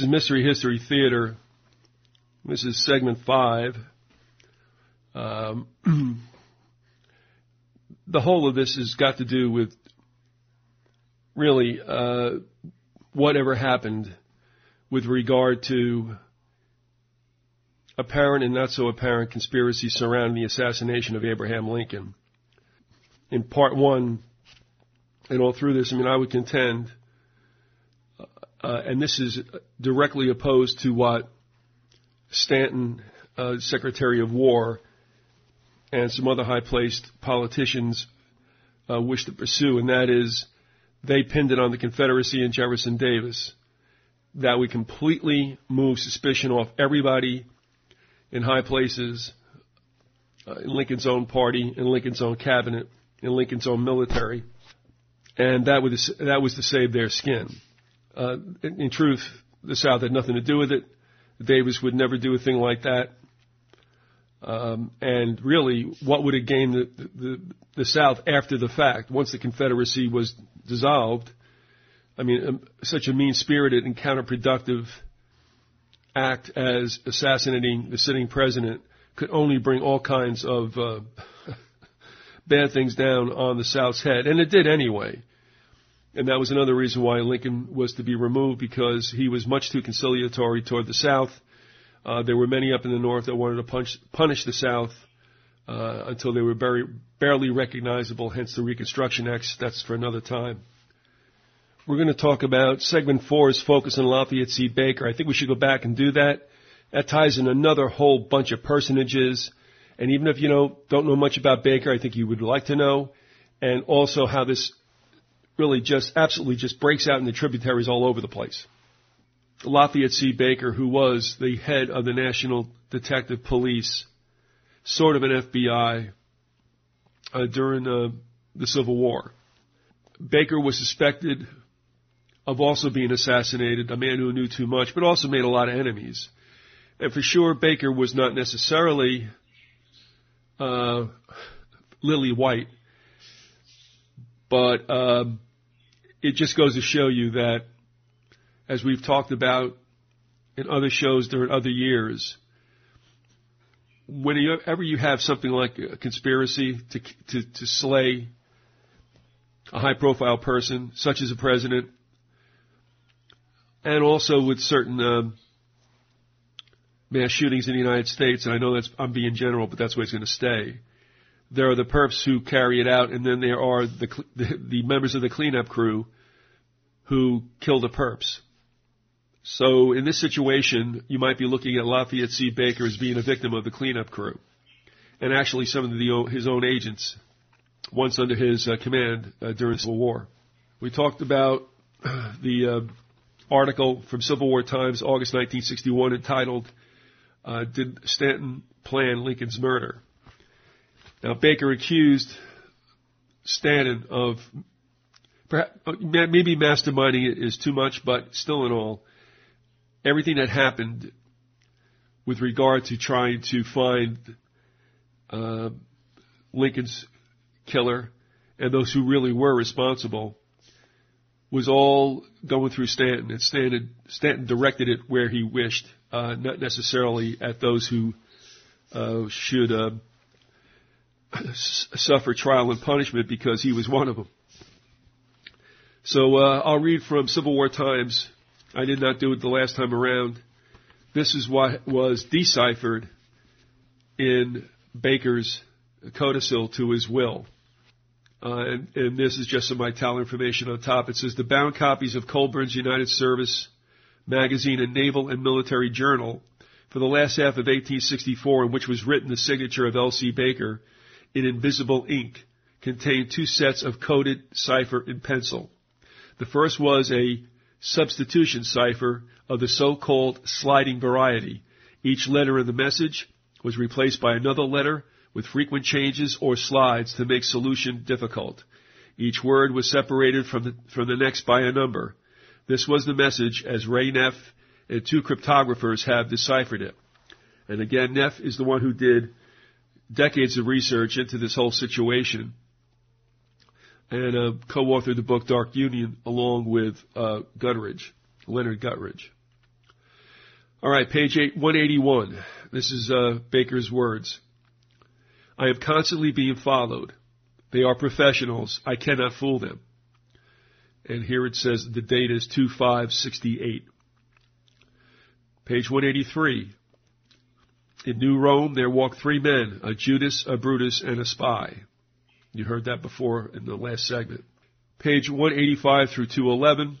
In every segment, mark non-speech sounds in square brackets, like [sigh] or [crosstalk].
Is Mystery History Theater. This is segment five. Um, [clears throat] the whole of this has got to do with really uh, whatever happened with regard to apparent and not so apparent conspiracy surrounding the assassination of Abraham Lincoln. In part one, and all through this, I mean, I would contend, uh, and this is directly opposed to what Stanton, uh, Secretary of War, and some other high-placed politicians uh, wish to pursue, and that is they pinned it on the Confederacy and Jefferson Davis. That we completely move suspicion off everybody in high places, uh, in Lincoln's own party, in Lincoln's own cabinet, in Lincoln's own military, and that that was to save their skin. Uh, in, truth, the South had nothing to do with it. Davis would never do a thing like that. Um, and really, what would it gain the, the, the South after the fact, once the Confederacy was dissolved? I mean, um, such a mean-spirited and counterproductive act as assassinating the sitting president could only bring all kinds of uh, [laughs] bad things down on the South's head, and it did anyway. And that was another reason why Lincoln was to be removed because he was much too conciliatory toward the South. Uh, there were many up in the North that wanted to punch, punish the South uh, until they were very, barely recognizable, hence the Reconstruction Acts. That's for another time. We're going to talk about segment four is focus on Lafayette C. Baker. I think we should go back and do that. That ties in another whole bunch of personages. And even if you know, don't know much about Baker, I think you would like to know. And also how this really just absolutely just breaks out in the tributaries all over the place. Lafayette C. Baker, who was the head of the National Detective Police, sort of an FBI, uh, during uh, the Civil War. Baker was suspected of also being assassinated, a man who knew too much, but also made a lot of enemies. And for sure, Baker was not necessarily uh, lily white, but um, it just goes to show you that, as we've talked about in other shows during other years, whenever you have something like a conspiracy to, to, to slay a high profile person, such as a president, and also with certain um, mass shootings in the United States, and I know that's I'm being general, but that's where it's going to stay there are the perps who carry it out, and then there are the, the, the members of the cleanup crew who kill the perps. So in this situation, you might be looking at Lafayette C. Baker as being a victim of the cleanup crew, and actually some of the, his own agents, once under his uh, command uh, during the Civil War. We talked about [clears throat] the uh, article from Civil War Times, August 1961, entitled uh, "Did Stanton Plan Lincoln's Murder?" Now Baker accused Stanton of perhaps, maybe masterminding it is too much, but still in all, everything that happened with regard to trying to find uh, Lincoln's killer and those who really were responsible was all going through Stanton, and Stanton, Stanton directed it where he wished, uh, not necessarily at those who uh, should uh, suffer trial and punishment because he was one of them. So uh, I'll read from Civil War Times. I did not do it the last time around. This is what was deciphered in Baker's codicil to his will. Uh, and, and, this is just some italic information on top. It says the bound copies of Colburn's United Service magazine and Naval and Military Journal for the last half of 1864, in which was written the signature of L.C. Baker, in invisible ink contained two sets of coded cipher in pencil. The first was a substitution cipher of the so-called sliding variety. Each letter in the message was replaced by another letter with frequent changes or slides to make solution difficult. Each word was separated from the, from the next by a number. This was the message as Ray Neff and two cryptographers have deciphered it. And again, Neff is the one who did decades of research into this whole situation and uh, co-authored the book Dark Union along with uh, Guttridge, Leonard Guttridge. All right, page eight, 181. This is uh, Baker's words. I am constantly being followed. They are professionals. I cannot fool them. And here it says the date is 2568. Page 183. In New Rome there walked three men, a Judas, a Brutus, and a spy. You heard that before in the last segment. Page 185 through 211.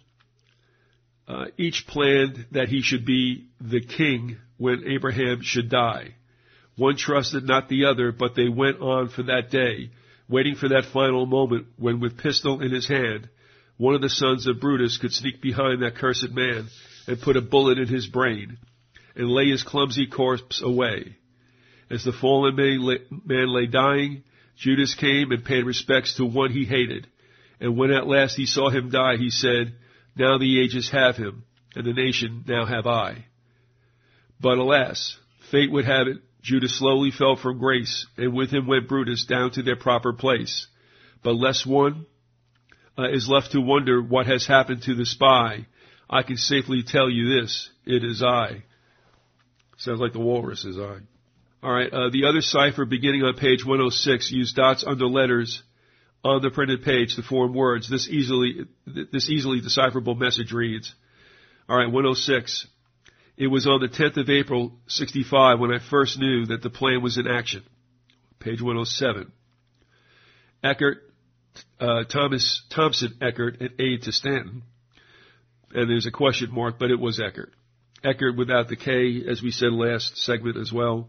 Uh, each planned that he should be the king when Abraham should die. One trusted not the other, but they went on for that day, waiting for that final moment when with pistol in his hand, one of the sons of Brutus could sneak behind that cursed man and put a bullet in his brain and lay his clumsy corpse away. As the fallen man lay dying, Judas came and paid respects to one he hated. And when at last he saw him die, he said, Now the ages have him, and the nation now have I. But alas, fate would have it, Judas slowly fell from grace, and with him went Brutus down to their proper place. But lest one uh, is left to wonder what has happened to the spy, I can safely tell you this, it is I. Sounds like the walrus is I. Alright, uh, the other cipher beginning on page 106 used dots under letters on the printed page to form words. This easily, this easily decipherable message reads, alright, 106. It was on the 10th of April, 65 when I first knew that the plan was in action. Page 107. Eckert, uh, Thomas Thompson Eckert, an aide to Stanton. And there's a question mark, but it was Eckert. Eckert without the K, as we said last segment as well.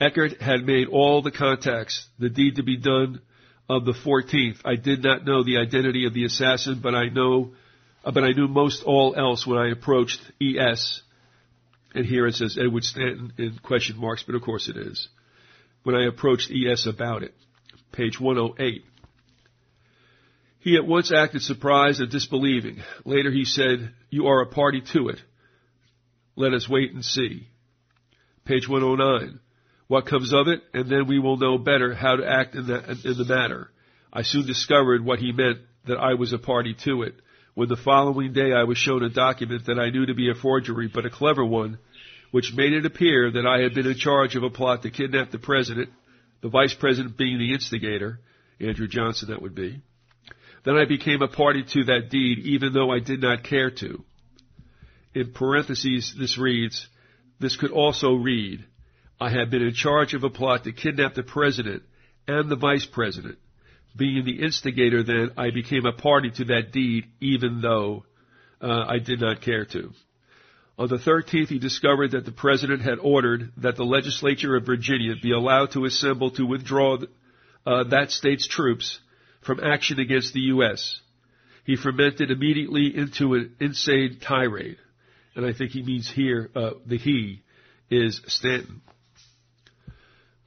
Eckert had made all the contacts, the deed to be done of the 14th. I did not know the identity of the assassin, but I know, uh, but I knew most all else when I approached ES and here it says Edward Stanton in question marks, but of course it is. When I approached ES about it, page 108. He at once acted surprised and disbelieving. Later he said, you are a party to it. Let us wait and see. Page 109. What comes of it, and then we will know better how to act in the, in the matter. I soon discovered what he meant that I was a party to it when the following day I was shown a document that I knew to be a forgery, but a clever one, which made it appear that I had been in charge of a plot to kidnap the president, the vice president being the instigator, Andrew Johnson that would be. Then I became a party to that deed even though I did not care to. In parentheses, this reads, this could also read, I had been in charge of a plot to kidnap the president and the vice president, being the instigator then, I became a party to that deed even though uh, I did not care to. On the 13th, he discovered that the president had ordered that the legislature of Virginia be allowed to assemble to withdraw uh, that state's troops from action against the U.S. He fermented immediately into an insane tirade. And I think he means here, uh, the he is Stanton.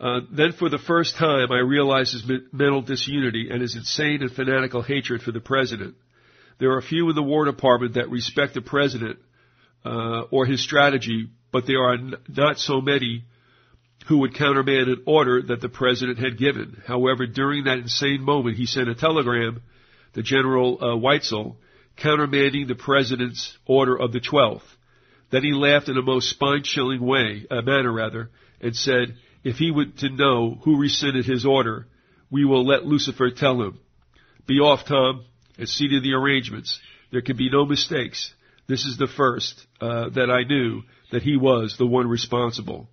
Uh, then for the first time, I realized his mental disunity and his insane and fanatical hatred for the president. There are few in the War Department that respect the president uh, or his strategy, but there are n- not so many who would countermand an order that the president had given. However, during that insane moment, he sent a telegram to General uh, Weitzel countermanding the president's order of the 12th. Then he laughed in a most spine-chilling way, uh, manner rather, and said, if he would to know who rescinded his order, we will let Lucifer tell him. Be off, Tom, and see to the arrangements. There can be no mistakes. This is the first uh, that I knew that he was the one responsible.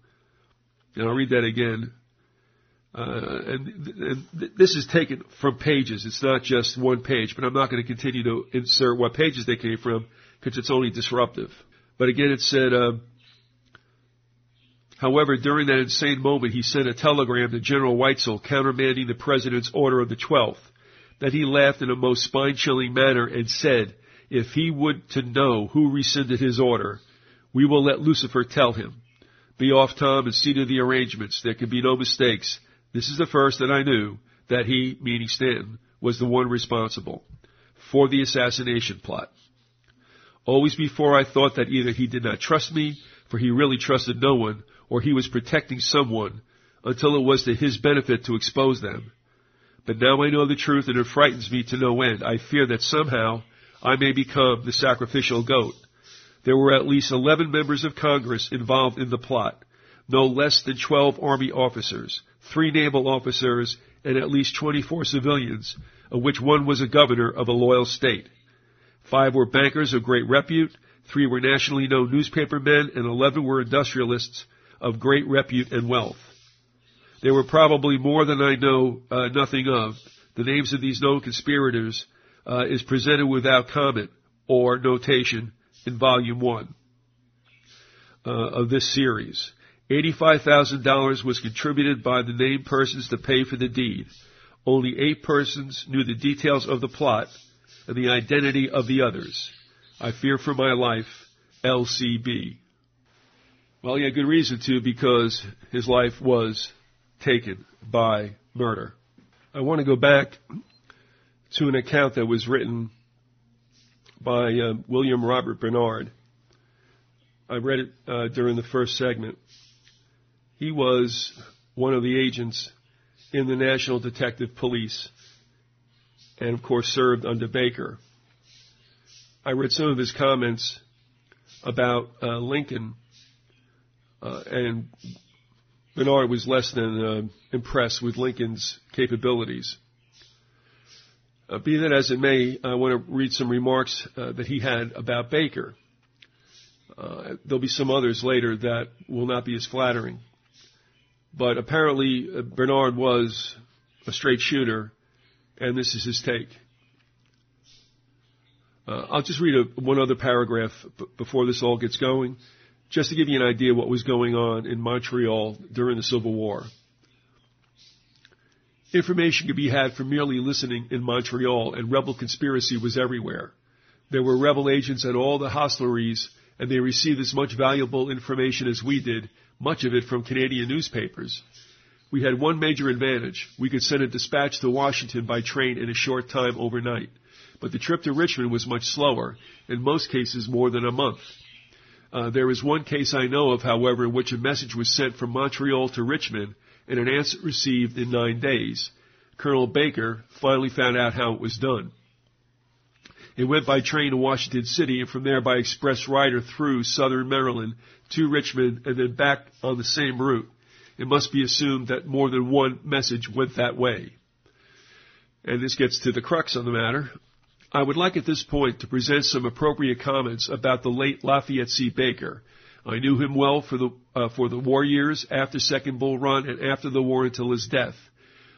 And I'll read that again. Uh, and, and th- this is taken from pages. It's not just one page, but I'm not going to continue to insert what pages they came from because it's only disruptive. But again, it said, uh, However, during that insane moment, he sent a telegram to General Weitzel countermanding the president's order of the 12th. That he laughed in a most spine-chilling manner and said, if he would to know who rescinded his order, we will let Lucifer tell him. Be off, Tom, and see to the arrangements. There can be no mistakes. This is the first that I knew that he, meaning Stanton, was the one responsible for the assassination plot. Always before I thought that either he did not trust me, for he really trusted no one, or he was protecting someone until it was to his benefit to expose them. But now I know the truth and it frightens me to no end. I fear that somehow I may become the sacrificial goat. There were at least 11 members of Congress involved in the plot, no less than 12 Army officers, three naval officers, and at least 24 civilians, of which one was a governor of a loyal state. Five were bankers of great repute, three were nationally known newspaper men, and 11 were industrialists of great repute and wealth. There were probably more than I know uh, nothing of. The names of these known conspirators uh, is presented without comment or notation in volume one uh, of this series. $85,000 was contributed by the named persons to pay for the deed. Only eight persons knew the details of the plot and the identity of the others. I fear for my life, LCB. Well, he had good reason to because his life was taken by murder. I want to go back to an account that was written by uh, William Robert Bernard. I read it uh, during the first segment. He was one of the agents in the National Detective Police and, of course, served under Baker. I read some of his comments about uh, Lincoln, uh, and Bernard was less than uh, impressed with Lincoln's capabilities. Uh, be that as it may, I want to read some remarks uh, that he had about Baker. Uh, there'll be some others later that will not be as flattering. But apparently, Bernard was a straight shooter, and this is his take. Uh, I'll just read a, one other paragraph b- before this all gets going, just to give you an idea what was going on in Montreal during the Civil War. Information could be had from merely listening in Montreal, and rebel conspiracy was everywhere. There were rebel agents at all the hostelries, and they received as much valuable information as we did, much of it from Canadian newspapers. We had one major advantage. We could send a dispatch to Washington by train in a short time overnight. But the trip to Richmond was much slower, in most cases more than a month. Uh, there is one case I know of, however, in which a message was sent from Montreal to Richmond and an answer received in nine days. Colonel Baker finally found out how it was done. It went by train to Washington City and from there by express rider through southern Maryland to Richmond and then back on the same route. It must be assumed that more than one message went that way. And this gets to the crux of the matter. I would like at this point to present some appropriate comments about the late Lafayette C. Baker, I knew him well for the uh, for the war years, after Second Bull Run, and after the war until his death.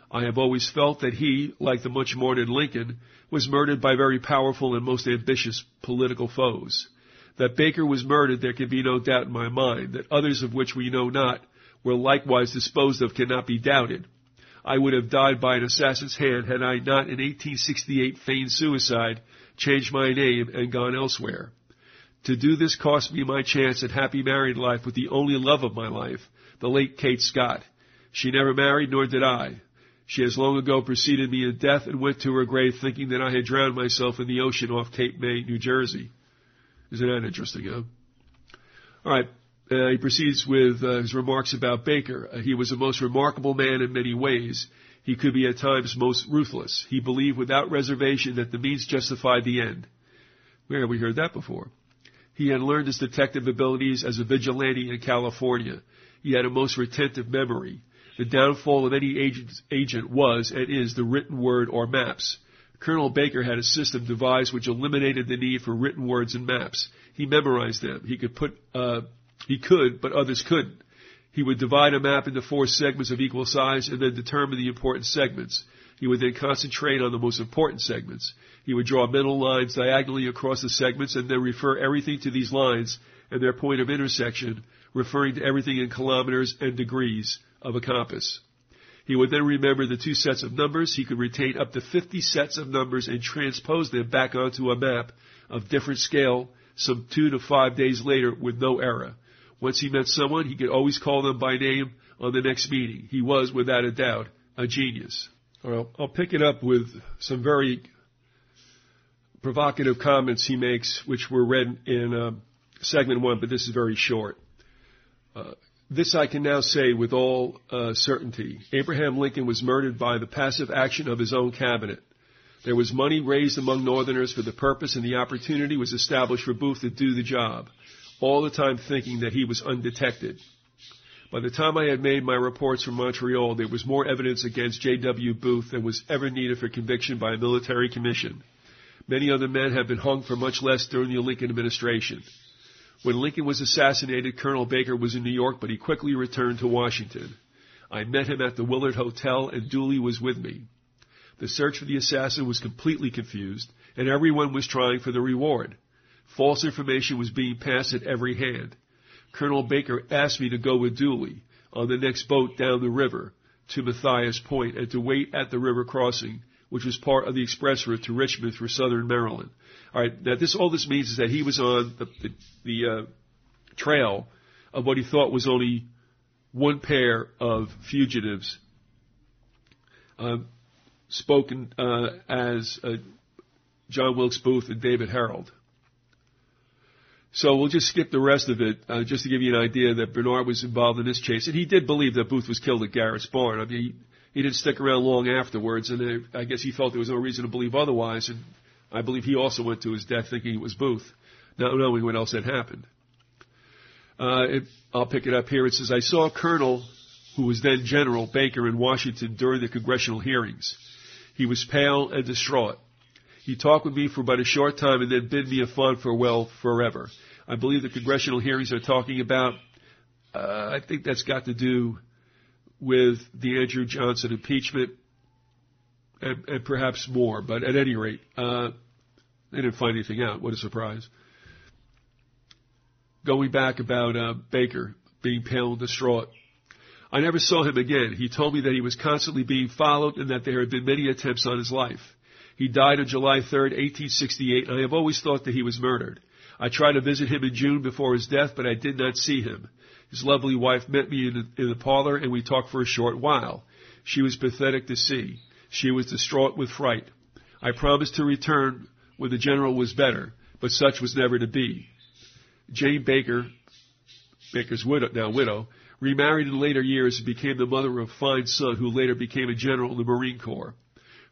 I have always felt that he, like the much mourned Lincoln, was murdered by very powerful and most ambitious political foes. That Baker was murdered, there can be no doubt in my mind. That others of which we know not were likewise disposed of cannot be doubted. I would have died by an assassin's hand had I not in 1868 feigned suicide, changed my name, and gone elsewhere. To do this cost me my chance at happy married life with the only love of my life, the late Kate Scott. She never married, nor did I. She has long ago preceded me in death and went to her grave thinking that I had drowned myself in the ocean off Cape May, New Jersey. Isn't that interesting, huh? All right. Uh, he proceeds with uh, his remarks about Baker. Uh, he was a most remarkable man in many ways. He could be at times most ruthless. He believed without reservation that the means justified the end. Where have we heard that before? He had learned his detective abilities as a vigilante in California. He had a most retentive memory. The downfall of any agent, agent was and is the written word or maps. Colonel Baker had a system devised which eliminated the need for written words and maps. He memorized them. He could put, uh, he could, but others couldn't. He would divide a map into four segments of equal size and then determine the important segments. He would then concentrate on the most important segments. He would draw mental lines diagonally across the segments and then refer everything to these lines and their point of intersection, referring to everything in kilometers and degrees of a compass. He would then remember the two sets of numbers. He could retain up to 50 sets of numbers and transpose them back onto a map of different scale some two to five days later with no error. Once he met someone, he could always call them by name on the next meeting. He was, without a doubt, a genius. I'll pick it up with some very provocative comments he makes, which were read in uh, segment one, but this is very short. Uh, this I can now say with all uh, certainty. Abraham Lincoln was murdered by the passive action of his own cabinet. There was money raised among Northerners for the purpose and the opportunity was established for Booth to do the job, all the time thinking that he was undetected. By the time I had made my reports from Montreal, there was more evidence against J.W. Booth than was ever needed for conviction by a military commission. Many other men have been hung for much less during the Lincoln administration. When Lincoln was assassinated, Colonel Baker was in New York, but he quickly returned to Washington. I met him at the Willard Hotel, and Dooley was with me. The search for the assassin was completely confused, and everyone was trying for the reward. False information was being passed at every hand. Colonel Baker asked me to go with Dooley on the next boat down the river to Matthias Point and to wait at the river crossing, which was part of the express route to Richmond through southern Maryland. All right, now this all this means is that he was on the the, the uh, trail of what he thought was only one pair of fugitives. Uh, spoken uh, as uh, John Wilkes Booth and David Herold. So we'll just skip the rest of it, uh, just to give you an idea that Bernard was involved in this chase, and he did believe that Booth was killed at Garrett's barn. I mean, he, he didn't stick around long afterwards, and I guess he felt there was no reason to believe otherwise. And I believe he also went to his death thinking it was Booth, not knowing what else had happened. Uh, it, I'll pick it up here. It says, I saw Colonel, who was then General Baker in Washington during the congressional hearings. He was pale and distraught. He talked with me for but a short time and then bid me a fond farewell forever. I believe the congressional hearings are talking about, uh, I think that's got to do with the Andrew Johnson impeachment and, and perhaps more, but at any rate, uh, they didn't find anything out. What a surprise. Going back about uh, Baker being pale and distraught. I never saw him again. He told me that he was constantly being followed and that there had been many attempts on his life. He died on July 3, 1868, and I have always thought that he was murdered. I tried to visit him in June before his death, but I did not see him. His lovely wife met me in the, in the parlor, and we talked for a short while. She was pathetic to see. She was distraught with fright. I promised to return when the general was better, but such was never to be. Jane Baker, Baker's widow, now widow, remarried in later years and became the mother of a fine son who later became a general in the Marine Corps.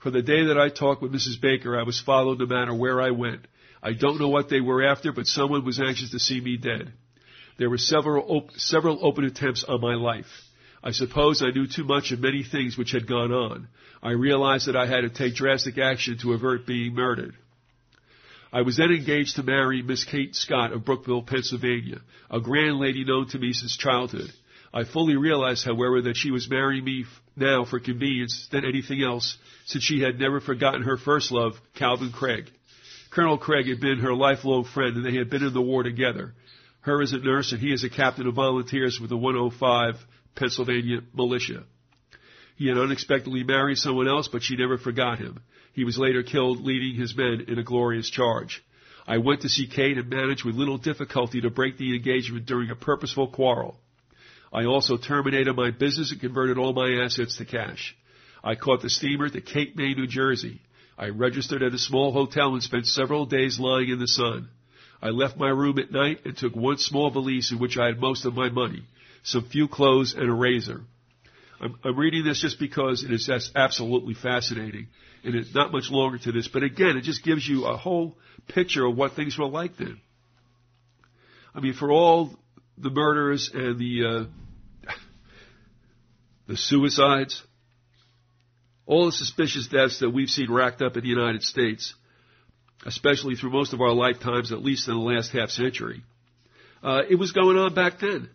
From the day that I talked with Mrs. Baker, I was followed no matter where I went. I don't know what they were after, but someone was anxious to see me dead. There were several, op- several open attempts on my life. I suppose I knew too much of many things which had gone on. I realized that I had to take drastic action to avert being murdered. I was then engaged to marry Miss Kate Scott of Brookville, Pennsylvania, a grand lady known to me since childhood. I fully realized, however, that she was marrying me now for convenience than anything else, since she had never forgotten her first love, Calvin Craig. Colonel Craig had been her lifelong friend, and they had been in the war together. Her as a nurse, and he as a captain of volunteers with the 105 Pennsylvania Militia. He had unexpectedly married someone else, but she never forgot him. He was later killed leading his men in a glorious charge. I went to see Kate and managed with little difficulty to break the engagement during a purposeful quarrel. I also terminated my business and converted all my assets to cash. I caught the steamer to Cape May, New Jersey. I registered at a small hotel and spent several days lying in the sun. I left my room at night and took one small valise in which I had most of my money, some few clothes, and a razor. I'm, I'm reading this just because it is absolutely fascinating, and it's not much longer to this. But again, it just gives you a whole picture of what things were like then. I mean, for all the murders and the uh, [laughs] the suicides, all the suspicious deaths that we've seen racked up in the United States, especially through most of our lifetimes, at least in the last half century, uh, it was going on back then.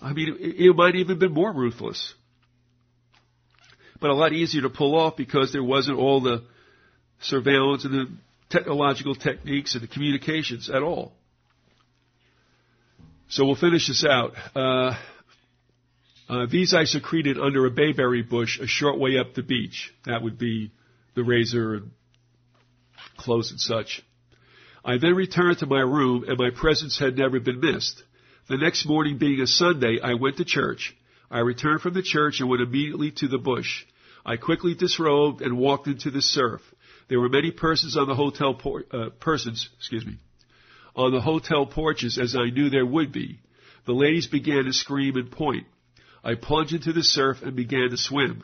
I mean, it, it might even been more ruthless, but a lot easier to pull off because there wasn't all the surveillance and the technological techniques and the communications at all. So we'll finish this out. Uh, uh, these I secreted under a bayberry bush a short way up the beach. That would be the razor clothes and such. I then returned to my room and my presence had never been missed. The next morning being a Sunday, I went to church. I returned from the church and went immediately to the bush. I quickly disrobed and walked into the surf. There were many persons on the hotel por- uh, persons, excuse me, on the hotel porches as I knew there would be. The ladies began to scream and point. I plunged into the surf and began to swim.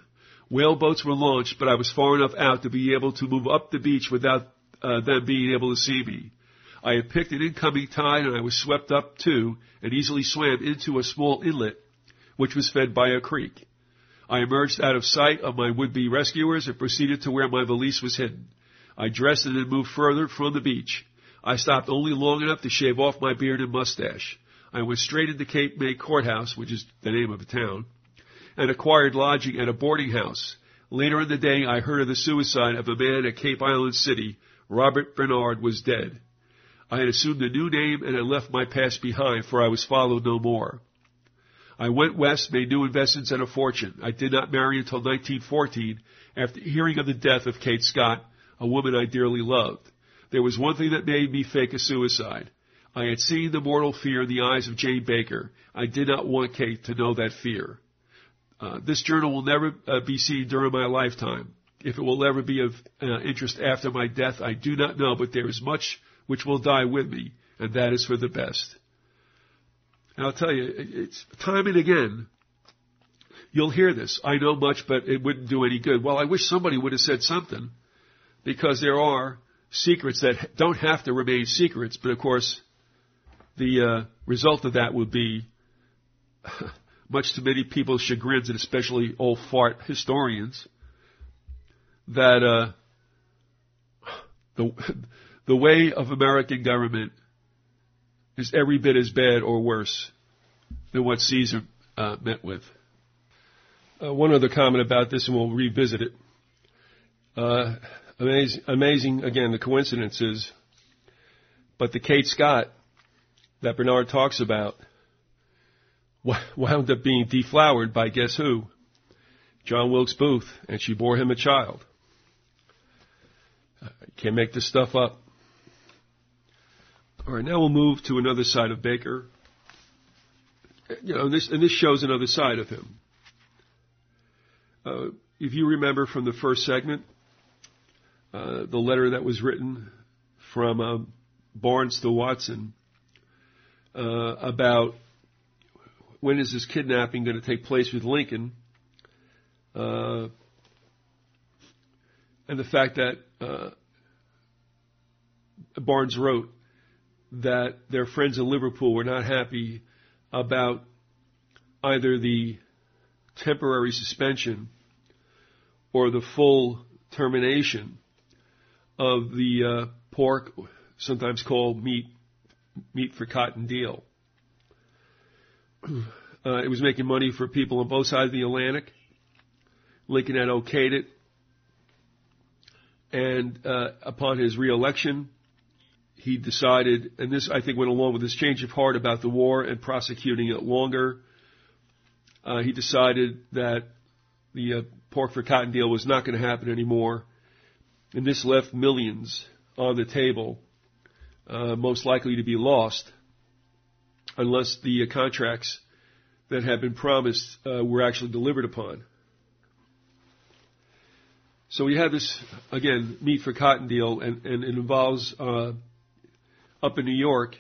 Whaleboats were launched, but I was far enough out to be able to move up the beach without uh, them being able to see me. I had picked an incoming tide and I was swept up too and easily swam into a small inlet which was fed by a creek. I emerged out of sight of my would-be rescuers and proceeded to where my valise was hidden. I dressed and then moved further from the beach. I stopped only long enough to shave off my beard and mustache. I went straight into Cape May Courthouse, which is the name of the town, and acquired lodging at a boarding house. Later in the day, I heard of the suicide of a man at Cape Island City. Robert Bernard was dead. I had assumed a new name and had left my past behind, for I was followed no more. I went west, made new investments and a fortune. I did not marry until 1914 after hearing of the death of Kate Scott, a woman I dearly loved. There was one thing that made me fake a suicide. I had seen the mortal fear in the eyes of Jane Baker. I did not want Kate to know that fear. Uh, this journal will never uh, be seen during my lifetime. If it will ever be of uh, interest after my death, I do not know, but there is much which will die with me, and that is for the best. And I'll tell you, it's time and again, you'll hear this. I know much, but it wouldn't do any good. Well, I wish somebody would have said something, because there are secrets that don't have to remain secrets, but of course, the uh, result of that would be, [laughs] much to many people's chagrins, and especially old fart historians, that uh, the [laughs] the way of American government is every bit as bad or worse than what Caesar uh, met with. Uh, one other comment about this, and we'll revisit it. Uh, amazing, amazing, again, the coincidences, but the Kate Scott that Bernard talks about wound up being deflowered by guess who? John Wilkes Booth, and she bore him a child. Uh, can't make this stuff up. All right, now we'll move to another side of Baker. You know, and this, and this shows another side of him. Uh, if you remember from the first segment, uh, the letter that was written from uh, Barnes to Watson uh, about when is this kidnapping going to take place with Lincoln, uh, and the fact that uh, Barnes wrote that their friends in Liverpool were not happy about either the temporary suspension or the full termination of the uh, pork, sometimes called meat, meat for cotton deal. [clears throat] Uh, it was making money for people on both sides of the Atlantic. Lincoln had okayed it. And uh, upon his reelection, he decided, and this I think went along with his change of heart about the war and prosecuting it longer. Uh, he decided that the uh, pork for cotton deal was not going to happen anymore, and this left millions on the table, uh, most likely to be lost, unless the uh, contracts that had been promised uh, were actually delivered upon. So we have this again meat for cotton deal, and, and it involves uh, up in New York,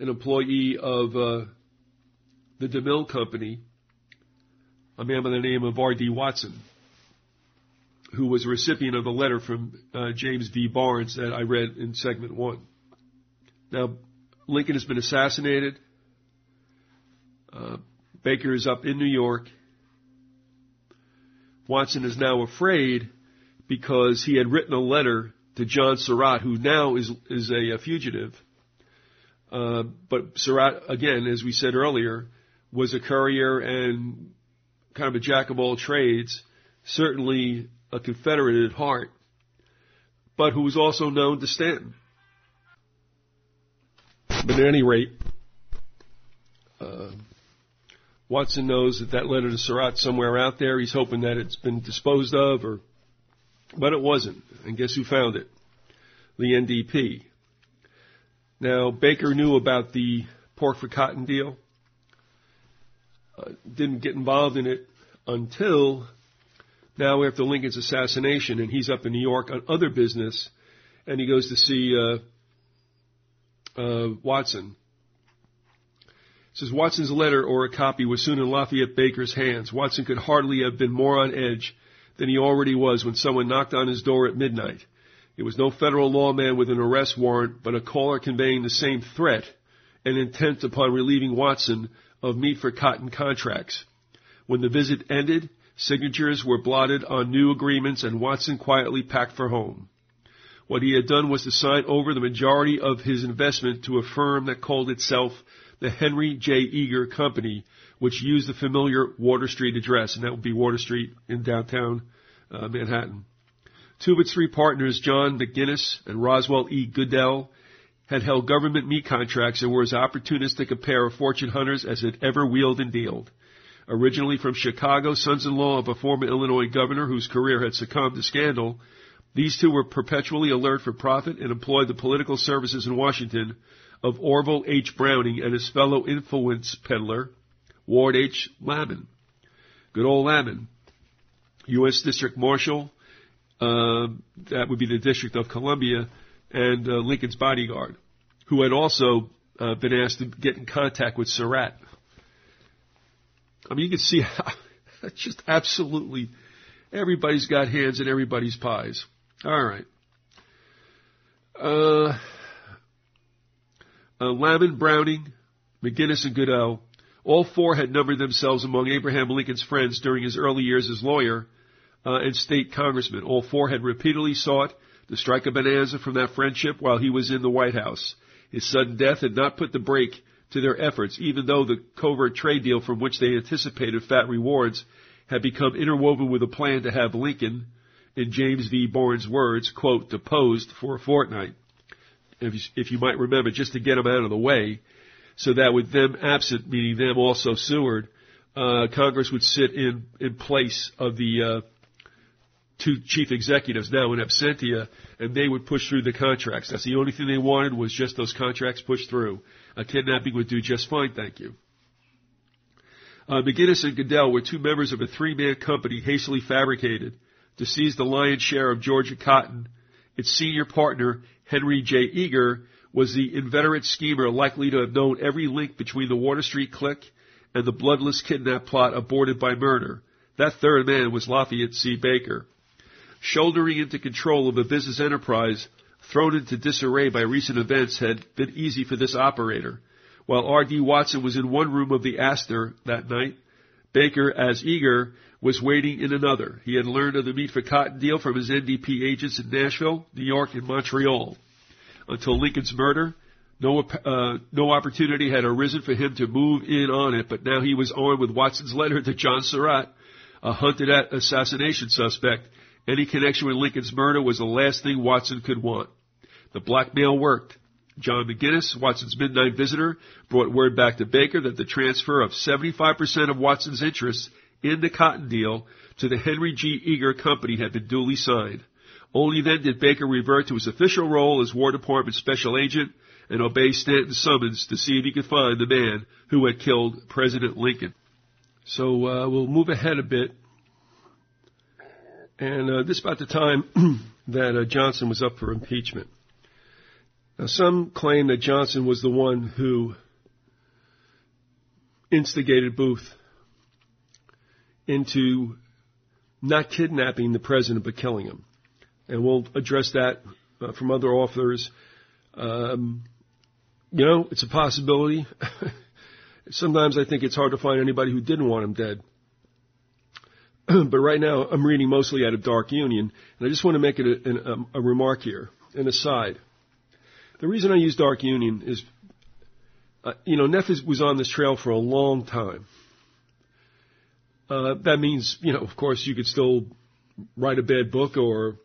an employee of uh, the DeMille Company, a man by the name of R.D. Watson, who was a recipient of the letter from uh, James V. Barnes that I read in segment one. Now, Lincoln has been assassinated. Uh, Baker is up in New York. Watson is now afraid because he had written a letter to John Surratt, who now is is a, a fugitive. Uh, but Surratt, again, as we said earlier, was a courier and kind of a jack of all trades, certainly a Confederate at heart, but who was also known to Stanton. But at any rate, uh, Watson knows that that letter to Surratt somewhere out there. He's hoping that it's been disposed of or but it wasn't. And guess who found it? The NDP. Now, Baker knew about the pork for cotton deal. Uh, didn't get involved in it until now after Lincoln's assassination, and he's up in New York on other business, and he goes to see uh, uh, Watson. says Watson's letter or a copy was soon in Lafayette Baker's hands. Watson could hardly have been more on edge than he already was when someone knocked on his door at midnight. It was no federal lawman with an arrest warrant, but a caller conveying the same threat and intent upon relieving Watson of meat for cotton contracts. When the visit ended, signatures were blotted on new agreements and Watson quietly packed for home. What he had done was to sign over the majority of his investment to a firm that called itself the Henry J. Eager Company, which used the familiar Water Street address, and that would be Water Street in downtown uh, Manhattan. Two of its three partners, John McGinnis and Roswell E. Goodell, had held government meat contracts and were as opportunistic a pair of fortune hunters as had ever wheeled and dealed. Originally from Chicago, sons-in-law of a former Illinois governor whose career had succumbed to scandal, these two were perpetually alert for profit and employed the political services in Washington of Orville H. Browning and his fellow influence peddler, Ward H. Lamon. Good old Lamon. U.S. District Marshal, uh, that would be the District of Columbia, and uh, Lincoln's bodyguard, who had also uh, been asked to get in contact with Surratt. I mean, you can see how [laughs] just absolutely everybody's got hands in everybody's pies. All right. Uh, uh, Lamon, Browning, McGinnis, and Goodell, all four had numbered themselves among Abraham Lincoln's friends during his early years as lawyer uh, and state congressman. All four had repeatedly sought to strike a bonanza from that friendship while he was in the White House. His sudden death had not put the brake to their efforts, even though the covert trade deal from which they anticipated fat rewards had become interwoven with a plan to have Lincoln, in James V. Bourne's words, quote, deposed for a fortnight if you, if you might remember, just to get them out of the way, so that with them absent, meaning them also Seward, uh, Congress would sit in in place of the uh, two chief executives now in absentia, and they would push through the contracts. That's the only thing they wanted was just those contracts pushed through. A kidnapping would do just fine, thank you. Uh, McGinnis and Goodell were two members of a three-man company hastily fabricated to seize the lion's share of Georgia cotton. Its senior partner Henry J. Eager was the inveterate schemer likely to have known every link between the Water Street clique and the bloodless kidnap plot aborted by murder. That third man was Lafayette C. Baker. Shouldering into control of a business enterprise thrown into disarray by recent events had been easy for this operator. While R.D. Watson was in one room of the Astor that night, Baker, as Eager, was waiting in another. He had learned of the meat for cotton deal from his NDP agents in Nashville, New York, and Montreal. Until Lincoln's murder, no, uh, no opportunity had arisen for him to move in on it, but now he was armed with Watson's letter to John Surratt, a hunted at assassination suspect. Any connection with Lincoln's murder was the last thing Watson could want. The blackmail worked. John McGinnis, Watson's midnight visitor, brought word back to Baker that the transfer of 75% of Watson's interests in the cotton deal to the Henry G. Eager Company had been duly signed. Only then did Baker revert to his official role as War Department Special Agent and obey Stanton's summons to see if he could find the man who had killed President Lincoln. So uh, we'll move ahead a bit. And uh, this is about the time [clears throat] that uh, Johnson was up for impeachment. Now, some claim that Johnson was the one who instigated Booth into not kidnapping the president but killing him. And we'll address that uh, from other authors. Um, you know, it's a possibility. [laughs] Sometimes I think it's hard to find anybody who didn't want him dead. [clears throat] but right now, I'm reading mostly out of Dark Union, and I just want to make it a, a, a remark here, an aside. The reason I use Dark Union is, uh, you know, Neff is, was on this trail for a long time. Uh, that means, you know, of course, you could still write a bad book or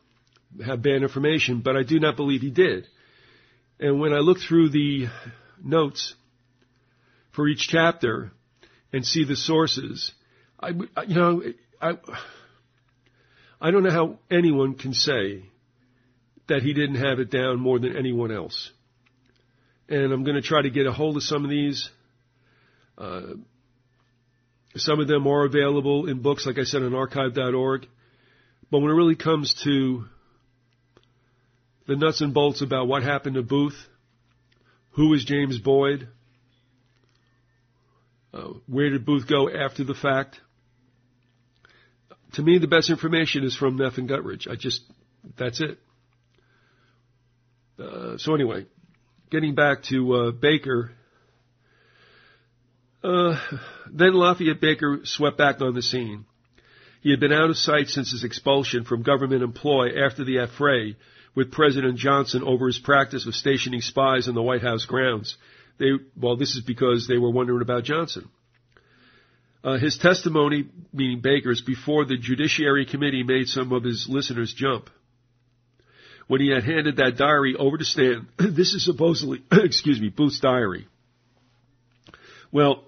have bad information, but I do not believe he did. And when I look through the notes for each chapter and see the sources, I, you know, I, I don't know how anyone can say that he didn't have it down more than anyone else. And I'm going to try to get a hold of some of these. Uh, some of them are available in books, like I said, on archive.org. But when it really comes to the nuts and bolts about what happened to Booth, who was James Boyd, Uh, where did Booth go after the fact? To me, the best information is from Neff and Guttridge. I just, that's it. Uh, so anyway, getting back to uh, Baker, uh, then Lafayette Baker swept back on the scene. He had been out of sight since his expulsion from government employ after the affray with President Johnson over his practice of stationing spies on the White House grounds. They, well, this is because they were wondering about Johnson. Uh, his testimony, meaning Baker's, before the Judiciary Committee made some of his listeners jump. When he had handed that diary over to Stan. [clears throat] this is supposedly, [clears throat] excuse me, Booth's diary. Well,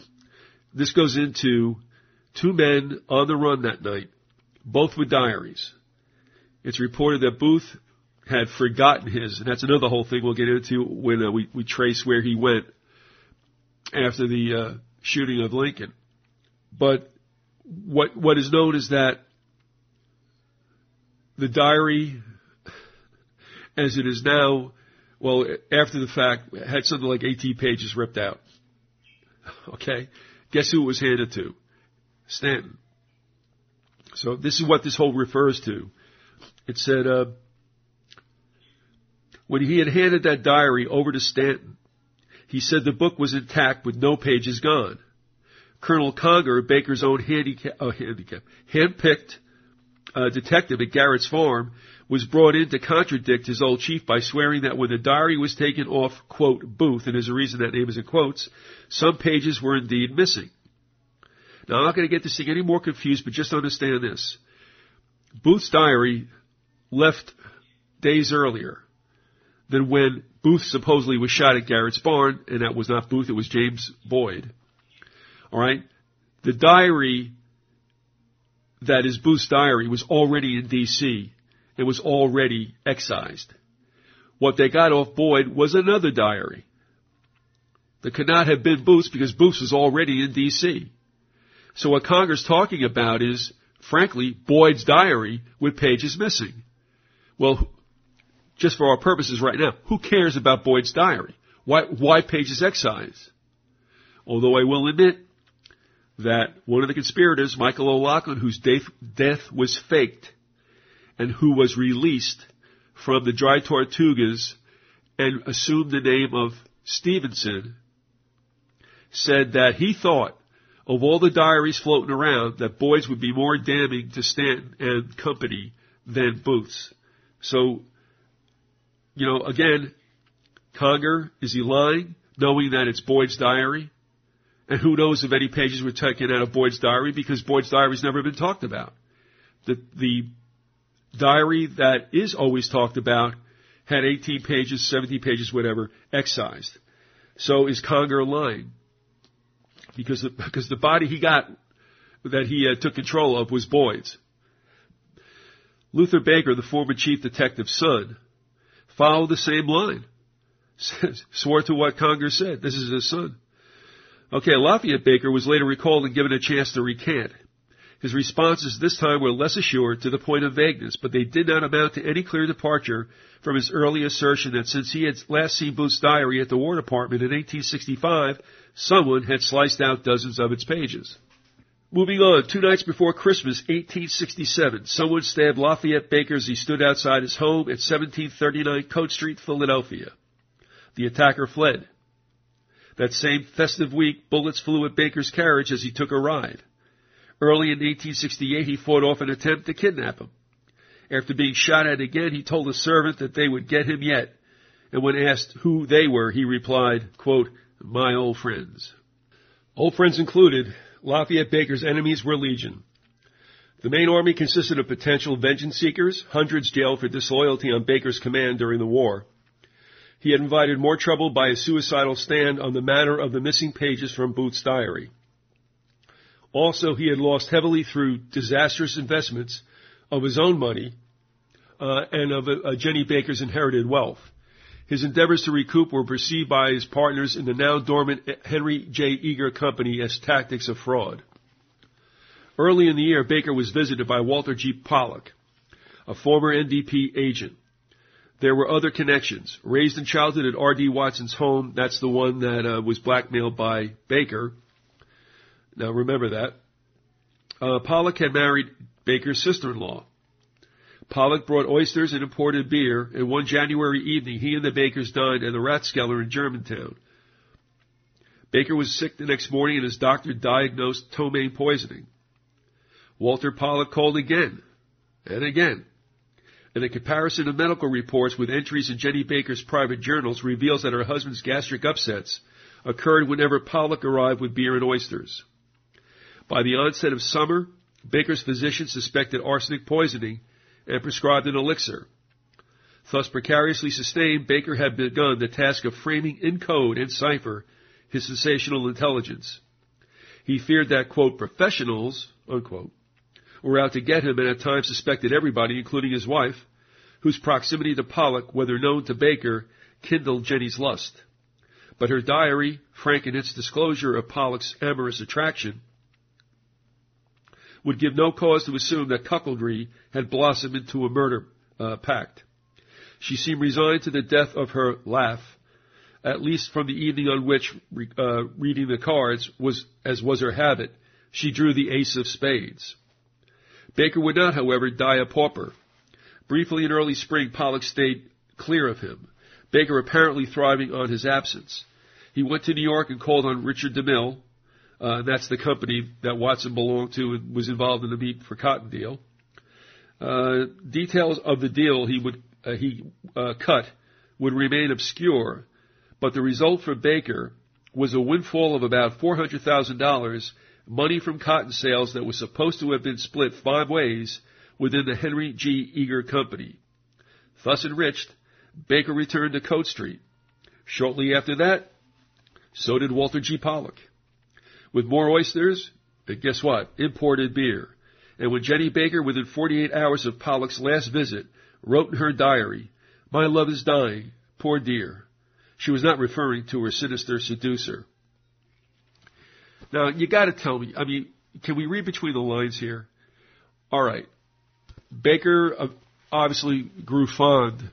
[clears throat] this goes into two men on the run that night, both with diaries. It's reported that Booth had forgotten his, and that's another whole thing we'll get into when uh, we, we trace where he went after the uh, shooting of Lincoln. But what what is known is that the diary, as it is now, well, after the fact, had something like 18 pages ripped out. Okay, guess who it was handed to? Stanton. So this is what this whole refers to. It said, uh, when he had handed that diary over to Stanton, he said the book was intact with no pages gone. Colonel Conger, Baker's own handicap, uh, handicap handpicked uh, detective at Garrett's farm, was brought in to contradict his old chief by swearing that when the diary was taken off, quote, Booth, and there's a reason that name is in quotes, some pages were indeed missing. Now, I'm not going to get this thing any more confused, but just understand this. Booth's diary left days earlier than when Booth supposedly was shot at Garrett's barn, and that was not Booth, it was James Boyd. Alright? The diary that is Booth's diary was already in DC. It was already excised. What they got off Boyd was another diary. That could not have been Booth's because Booth's was already in DC. So what Conger's talking about is, frankly, Boyd's diary with pages missing. Well, just for our purposes right now, who cares about Boyd's diary? Why, why pages excise? Although I will admit that one of the conspirators, Michael O'Laughlen, whose death, death was faked and who was released from the Dry Tortugas and assumed the name of Stevenson, said that he thought of all the diaries floating around, that Boyd's would be more damning to Stanton and company than Booth's. So, you know, again, Conger, is he lying, knowing that it's Boyd's diary? And who knows if any pages were taken out of Boyd's diary because Boyd's diary's never been talked about. The, the diary that is always talked about had 18 pages, 17 pages, whatever, excised. So is Conger lying? because the, because the body he got that he uh, took control of was Boyd's. Luther Baker, the former chief detective's son, followed the same line. [laughs] Swore to what Conger said. This is his son. Okay, Lafayette Baker was later recalled and given a chance to recant. His responses this time were less assured to the point of vagueness, but they did not amount to any clear departure from his early assertion that since he had last seen Booth's diary at the War Department in 1865, someone had sliced out dozens of its pages. Moving on, two nights before Christmas, 1867, someone stabbed Lafayette Baker as he stood outside his home at 1739 Coat Street, Philadelphia. The attacker fled. That same festive week, bullets flew at Baker's carriage as he took a ride. Early in 1868, he fought off an attempt to kidnap him. After being shot at again, he told a servant that they would get him yet. And when asked who they were, he replied, quote, my old friends. Old friends included, Lafayette Baker's enemies were legion. The main army consisted of potential vengeance seekers, hundreds jailed for disloyalty on Baker's command during the war. He had invited more trouble by a suicidal stand on the matter of the missing pages from Booth's diary. Also, he had lost heavily through disastrous investments of his own money uh, and of uh, Jenny Baker's inherited wealth. His endeavors to recoup were perceived by his partners in the now dormant Henry J. Eager Company as tactics of fraud. Early in the year, Baker was visited by Walter G. Pollock, a former NDP agent. There were other connections. Raised in childhood at R.D. Watson's home, that's the one that uh, was blackmailed by Baker, Now remember that. Uh, Pollock had married Baker's sister-in-law. Pollock brought oysters and imported beer, and one January evening he and the Bakers dined at the Rathskeller in Germantown. Baker was sick the next morning and his doctor diagnosed ptomaine poisoning. Walter Pollock called again and again. And a comparison of medical reports with entries in Jenny Baker's private journals reveals that her husband's gastric upsets occurred whenever Pollock arrived with beer and oysters. By the onset of summer, Baker's physician suspected arsenic poisoning and prescribed an elixir. Thus precariously sustained, Baker had begun the task of framing in code and cipher his sensational intelligence. He feared that, quote, professionals, unquote, were out to get him and at times suspected everybody, including his wife, whose proximity to Pollock, whether known to Baker, kindled Jenny's lust. But her diary, frank in its disclosure of Pollock's amorous attraction, would give no cause to assume that cuckoldry had blossomed into a murder uh, pact. She seemed resigned to the death of her laugh, at least from the evening on which uh, reading the cards was, as was her habit, she drew the ace of spades. Baker would not, however, die a pauper. Briefly in early spring, Pollock stayed clear of him. Baker apparently thriving on his absence. He went to New York and called on Richard DeMille, uh, that's the company that Watson belonged to and was involved in the meat for cotton deal. Uh, details of the deal he would uh, he uh, cut would remain obscure, but the result for Baker was a windfall of about four hundred thousand dollars, money from cotton sales that was supposed to have been split five ways within the Henry G. Eager Company. Thus enriched, Baker returned to Coat Street. Shortly after that, so did Walter G. Pollock with more oysters, and guess what? Imported beer. And when Jenny Baker, within 48 hours of Pollock's last visit, wrote in her diary, My love is dying, poor dear, she was not referring to her sinister seducer. Now, you gotta tell me, I mean, can we read between the lines here? Alright. Baker uh, obviously grew fond,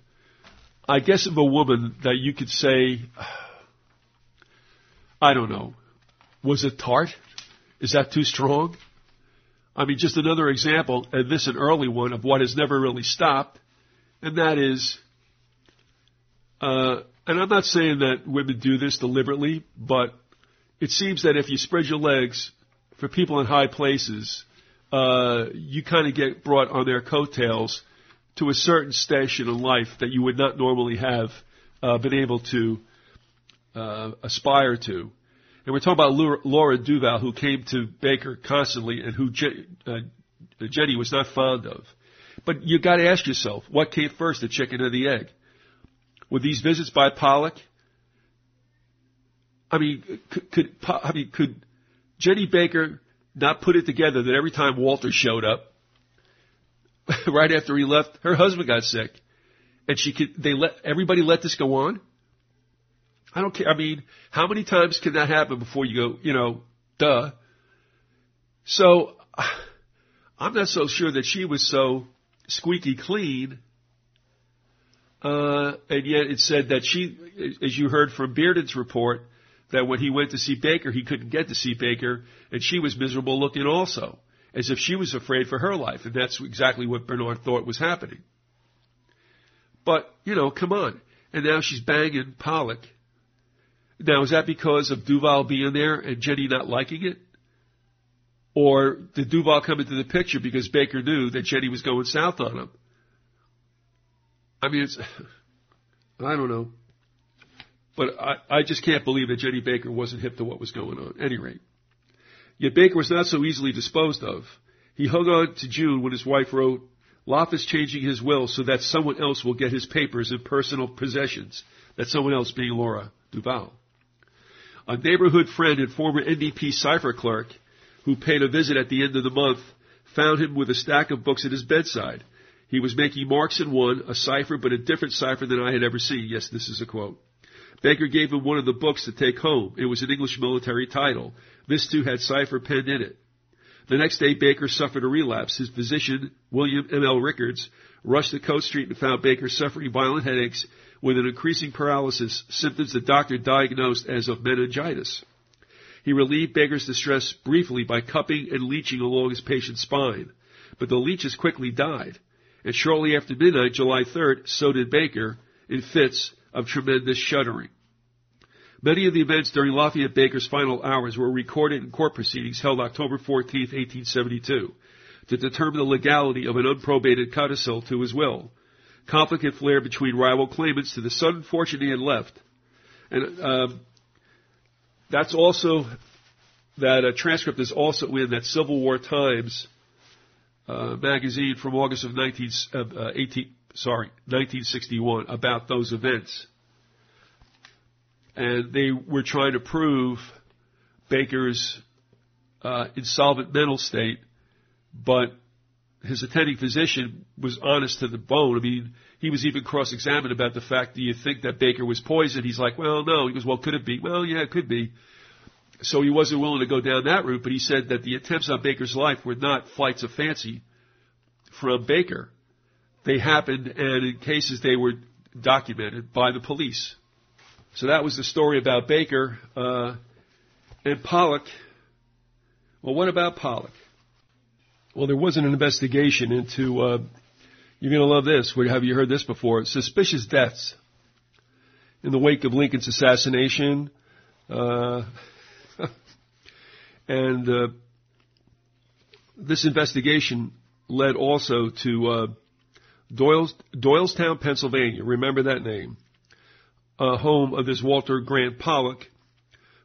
I guess, of a woman that you could say, [sighs] I don't know, was it tart? Is that too strong? I mean, just another example, and this an early one, of what has never really stopped, and that is, uh, and I'm not saying that women do this deliberately, but it seems that if you spread your legs for people in high places, uh, you kind of get brought on their coattails to a certain station in life that you would not normally have uh, been able to uh, aspire to. And we're talking about Laura Duval, who came to Baker constantly and who uh, Jenny was not fond of. But you got to ask yourself, what came first, the chicken or the egg? Were these visits by Pollock? I mean, could, could I mean, could Jenny Baker not put it together that every time Walter showed up, [laughs] right after he left, her husband got sick, and she could they let everybody let this go on? I don't care. I mean, how many times can that happen before you go, you know, duh. So, [sighs] I'm not so sure that she was so squeaky clean. Uh, and yet it said that she, as you heard from Bearden's report, that when he went to see Baker, he couldn't get to see Baker, and she was miserable looking also, as if she was afraid for her life, and that's exactly what Bernard thought was happening. But, you know, come on. And now she's banging Pollock now, is that because of Duval being there and Jenny not liking it? Or did Duval come into the picture because Baker knew that Jenny was going south on him? I mean, it's, [laughs] I don't know. But I, I just can't believe that Jenny Baker wasn't hip to what was going on. At any rate. Yet Baker was not so easily disposed of. He hung on to June when his wife wrote, Loff is changing his will so that someone else will get his papers and personal possessions. That someone else being Laura Duval. A neighborhood friend and former NDP cipher clerk who paid a visit at the end of the month found him with a stack of books at his bedside. He was making marks in one, a cipher, but a different cipher than I had ever seen. Yes, this is a quote. Baker gave him one of the books to take home. It was an English military title. This too had cipher penned in it. The next day, Baker suffered a relapse. His physician, William M. L. Rickards, rushed to Coat Street and found Baker suffering violent headaches with an increasing paralysis, symptoms the doctor diagnosed as of meningitis. He relieved Baker's distress briefly by cupping and leeching along his patient's spine, but the leeches quickly died. And shortly after midnight, July 3rd, so did Baker, in fits of tremendous shuddering. Many of the events during Lafayette Baker's final hours were recorded in court proceedings held October 14, 1872, to determine the legality of an unprobated codicil to his will. Conflict flared between rival claimants to the sudden fortune he had left. And um, that's also that uh, transcript is also in that Civil War Times uh, magazine from August of 19, uh, 18, sorry, 1961 about those events and they were trying to prove Baker's uh, insolvent mental state, but his attending physician was honest to the bone. I mean, he was even cross-examined about the fact, do you think that Baker was poisoned? He's like, well, no. He goes, well, could it be? Well, yeah, it could be. So he wasn't willing to go down that route, but he said that the attempts on Baker's life were not flights of fancy from Baker. They happened, and in cases they were documented by the police. So that was the story about Baker uh, and Pollock. Well, what about Pollock? Well, there was an investigation into. Uh, you're going to love this. Have you heard this before? Suspicious deaths in the wake of Lincoln's assassination, uh, [laughs] and uh, this investigation led also to uh, Doyles, Doylestown, Pennsylvania. Remember that name home of this Walter Grant Pollock,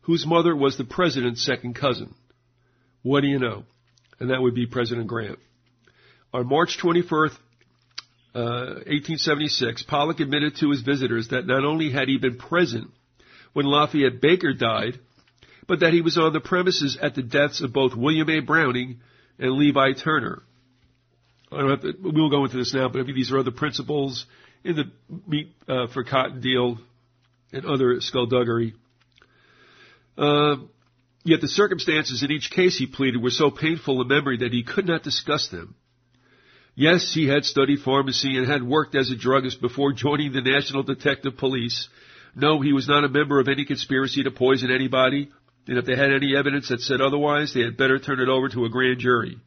whose mother was the president's second cousin. What do you know? And that would be President Grant. On March 21st, uh, 1876, Pollock admitted to his visitors that not only had he been present when Lafayette Baker died, but that he was on the premises at the deaths of both William A. Browning and Levi Turner. I don't have to, we won't go into this now, but I mean, these are other principles in the meat uh, for cotton deal and other skullduggery. Uh, yet the circumstances in each case he pleaded were so painful in memory that he could not discuss them. Yes, he had studied pharmacy and had worked as a druggist before joining the National Detective Police. No, he was not a member of any conspiracy to poison anybody, and if they had any evidence that said otherwise, they had better turn it over to a grand jury.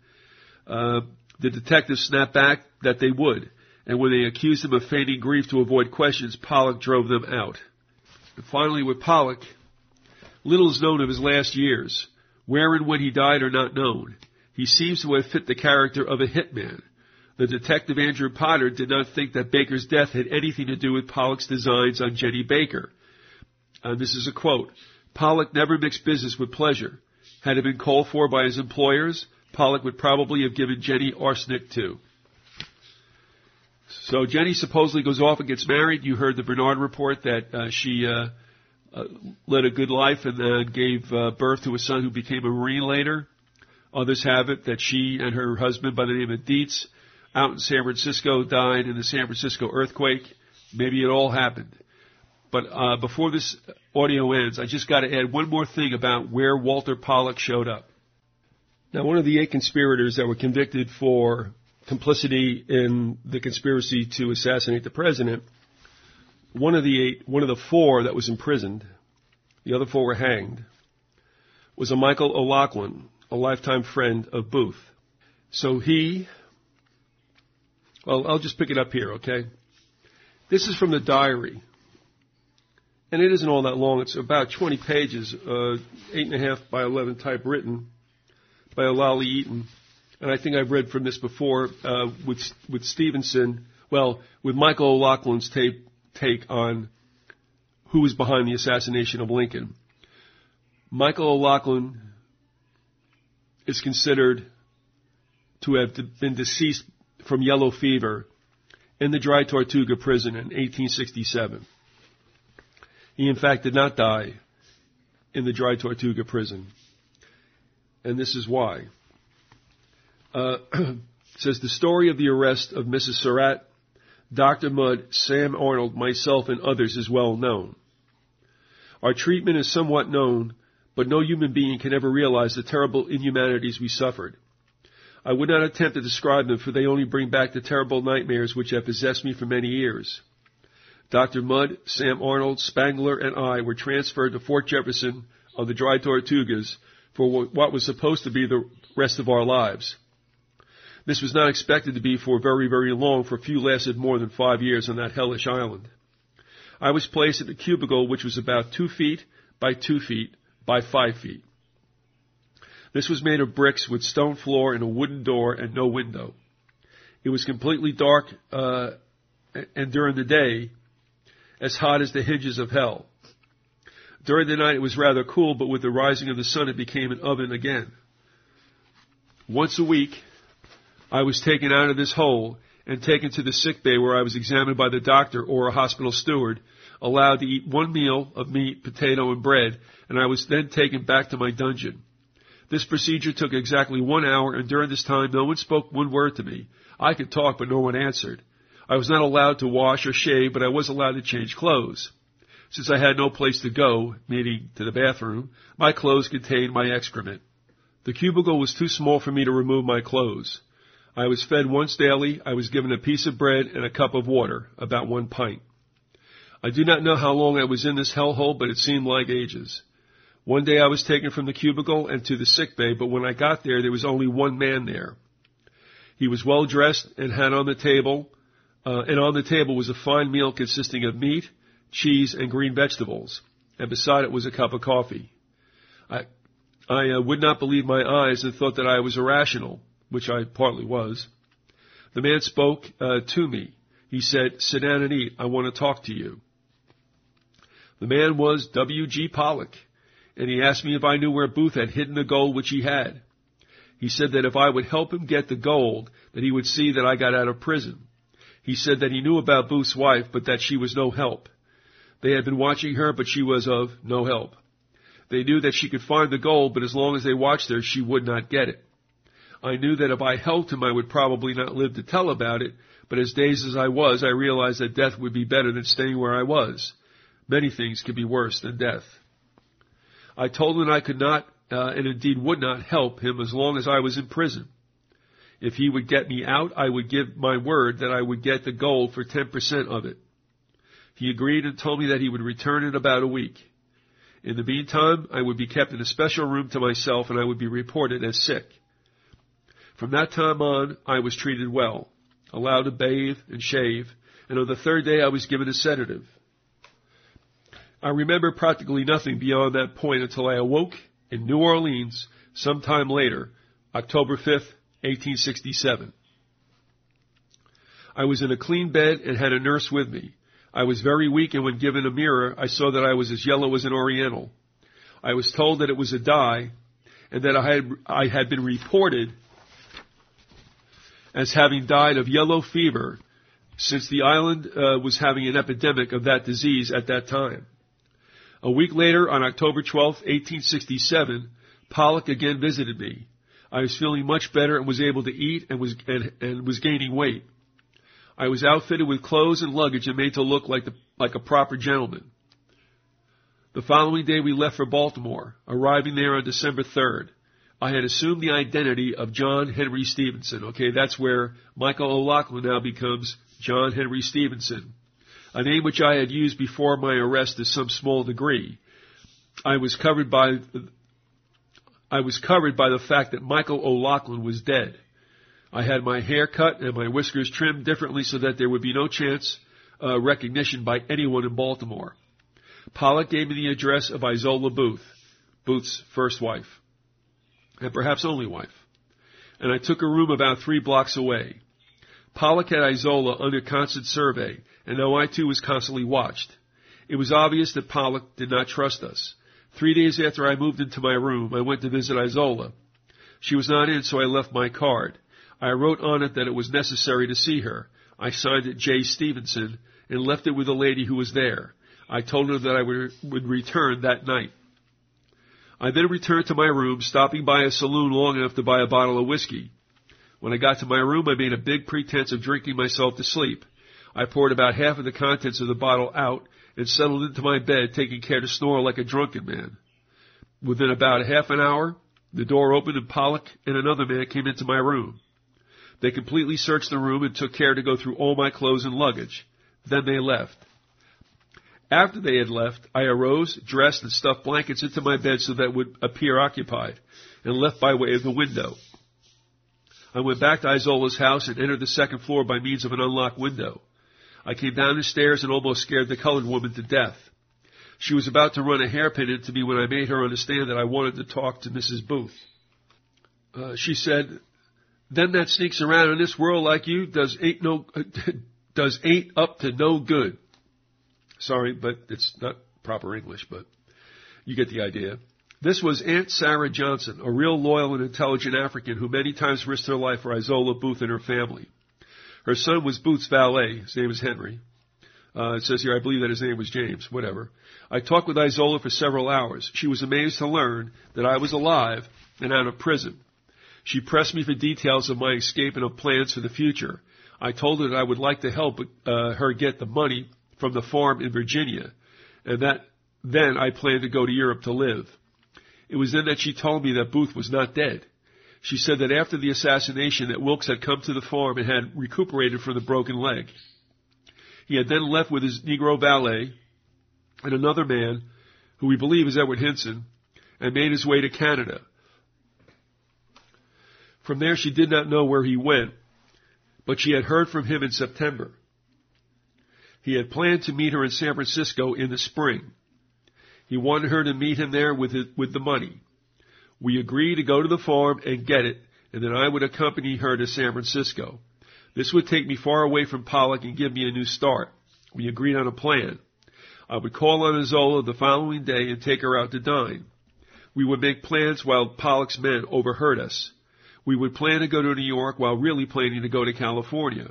Uh, the detectives snapped back that they would, and when they accused him of feigning grief to avoid questions, Pollock drove them out. And finally, with Pollock, little is known of his last years. Where and when he died are not known. He seems to have fit the character of a hitman. The detective Andrew Potter did not think that Baker's death had anything to do with Pollock's designs on Jenny Baker. And this is a quote. Pollock never mixed business with pleasure. Had it been called for by his employers, Pollock would probably have given Jenny arsenic too. So Jenny supposedly goes off and gets married. You heard the Bernard report that uh, she uh, uh, led a good life and then gave uh, birth to a son who became a Marine later. Others have it that she and her husband by the name of Dietz out in San Francisco died in the San Francisco earthquake. Maybe it all happened. But uh, before this audio ends, I just got to add one more thing about where Walter Pollock showed up. Now, one of the eight conspirators that were convicted for complicity in the conspiracy to assassinate the president, one of the eight, one of the four that was imprisoned, the other four were hanged, was a Michael O'Laughlen, a lifetime friend of Booth. So he, well, I'll just pick it up here, okay? This is from the diary. And it isn't all that long. It's about 20 pages, uh, eight and a half by 11 typewritten by Olali Eaton and I think I've read from this before uh, with with Stevenson. Well, with Michael O'Laughlen's tape, take on who was behind the assassination of Lincoln. Michael O'Laughlen is considered to have been deceased from yellow fever in the Dry Tortuga prison in 1867. He in fact did not die in the Dry Tortuga prison. And this is why uh, [clears throat] says the story of the arrest of Mrs. Surratt, Dr. Mudd, Sam Arnold, myself, and others is well known. Our treatment is somewhat known, but no human being can ever realize the terrible inhumanities we suffered. I would not attempt to describe them, for they only bring back the terrible nightmares which have possessed me for many years. Dr. Mudd, Sam Arnold, Spangler, and I were transferred to Fort Jefferson of the dry tortugas for what was supposed to be the rest of our lives. This was not expected to be for very, very long, for few lasted more than five years on that hellish island. I was placed in a cubicle which was about two feet by two feet by five feet. This was made of bricks with stone floor and a wooden door and no window. It was completely dark, uh, and during the day, as hot as the hinges of hell. During the night it was rather cool, but with the rising of the sun it became an oven again. Once a week, I was taken out of this hole and taken to the sick bay where I was examined by the doctor or a hospital steward, allowed to eat one meal of meat, potato, and bread, and I was then taken back to my dungeon. This procedure took exactly one hour, and during this time no one spoke one word to me. I could talk, but no one answered. I was not allowed to wash or shave, but I was allowed to change clothes. Since I had no place to go, meaning to the bathroom, my clothes contained my excrement. The cubicle was too small for me to remove my clothes. I was fed once daily. I was given a piece of bread and a cup of water, about one pint. I do not know how long I was in this hellhole, but it seemed like ages. One day I was taken from the cubicle and to the sick bay, but when I got there, there was only one man there. He was well dressed and had on the table, uh, and on the table was a fine meal consisting of meat, cheese, and green vegetables, and beside it was a cup of coffee. I, I uh, would not believe my eyes and thought that I was irrational, which I partly was. The man spoke uh, to me. He said, "Sit down and eat. I want to talk to you." The man was W. G. Pollock, and he asked me if I knew where Booth had hidden the gold which he had. He said that if I would help him get the gold, that he would see that I got out of prison. He said that he knew about Booth's wife, but that she was no help. They had been watching her, but she was of no help. They knew that she could find the gold, but as long as they watched her, she would not get it. I knew that if I helped him, I would probably not live to tell about it, but as dazed as I was, I realized that death would be better than staying where I was. Many things could be worse than death. I told him I could not, uh, and indeed would not help him as long as I was in prison. If he would get me out, I would give my word that I would get the gold for 10% of it. He agreed and told me that he would return in about a week. In the meantime, I would be kept in a special room to myself and I would be reported as sick. From that time on, I was treated well, allowed to bathe and shave, and on the third day I was given a sedative. I remember practically nothing beyond that point until I awoke in New Orleans sometime later, October 5th, 1867. I was in a clean bed and had a nurse with me. I was very weak and when given a mirror, I saw that I was as yellow as an oriental. I was told that it was a dye and that I had, I had been reported as having died of yellow fever since the island uh, was having an epidemic of that disease at that time. A week later, on October 12, 1867, Pollock again visited me. I was feeling much better and was able to eat and was and, and was gaining weight. I was outfitted with clothes and luggage and made to look like the, like a proper gentleman. The following day we left for Baltimore, arriving there on December 3rd. I had assumed the identity of John Henry Stevenson. Okay, that's where Michael O'Laughlen now becomes John Henry Stevenson a name which I had used before my arrest to some small degree. I was covered by I was covered by the fact that Michael O'Laughlen was dead. I had my hair cut and my whiskers trimmed differently so that there would be no chance uh, recognition by anyone in Baltimore. Pollock gave me the address of Izola Booth, Booth's first wife, and perhaps only wife. And I took a room about three blocks away. Pollock had Izola under constant survey, and though I too was constantly watched. It was obvious that Pollock did not trust us. Three days after I moved into my room, I went to visit Izola. She was not in, so I left my card. I wrote on it that it was necessary to see her. I signed it J. Stevenson and left it with a lady who was there. I told her that I would, would return that night. I then returned to my room, stopping by a saloon long enough to buy a bottle of whiskey. When I got to my room, I made a big pretense of drinking myself to sleep. I poured about half of the contents of the bottle out and settled into my bed, taking care to snore like a drunken man. Within about half an hour, the door opened and Pollock and another man came into my room. They completely searched the room and took care to go through all my clothes and luggage. Then they left. After they had left, I arose, dressed, and stuffed blankets into my bed so that it would appear occupied, and left by way of the window. I went back to Izola's house and entered the second floor by means of an unlocked window. I came down the stairs and almost scared the colored woman to death. She was about to run a hairpin into me when I made her understand that I wanted to talk to Mrs. Booth. Uh, she said, "Then that sneaks around in this world like you does ain't no [laughs] does ain't up to no good." Sorry, but it's not proper English, but you get the idea. This was Aunt Sarah Johnson, a real loyal and intelligent African who many times risked her life for Izola Booth and her family. Her son was Booth's valet. His name is Henry. Uh, it says here, I believe that his name was James, whatever. I talked with Izola for several hours. She was amazed to learn that I was alive and out of prison. She pressed me for details of my escape and of plans for the future. I told her that I would like to help uh, her get the money from the farm in Virginia, and that then I planned to go to Europe to live. It was then that she told me that Booth was not dead. She said that after the assassination that Wilkes had come to the farm and had recuperated from the broken leg. He had then left with his Negro valet and another man, who we believe is Edward Henson, and made his way to Canada. From there she did not know where he went, but she had heard from him in September. He had planned to meet her in San Francisco in the spring. He wanted her to meet him there with, his, with the money. We agreed to go to the farm and get it, and then I would accompany her to San Francisco. This would take me far away from Pollock and give me a new start. We agreed on a plan. I would call on Izola the following day and take her out to dine. We would make plans while Pollock's men overheard us. We would plan to go to New York while really planning to go to California.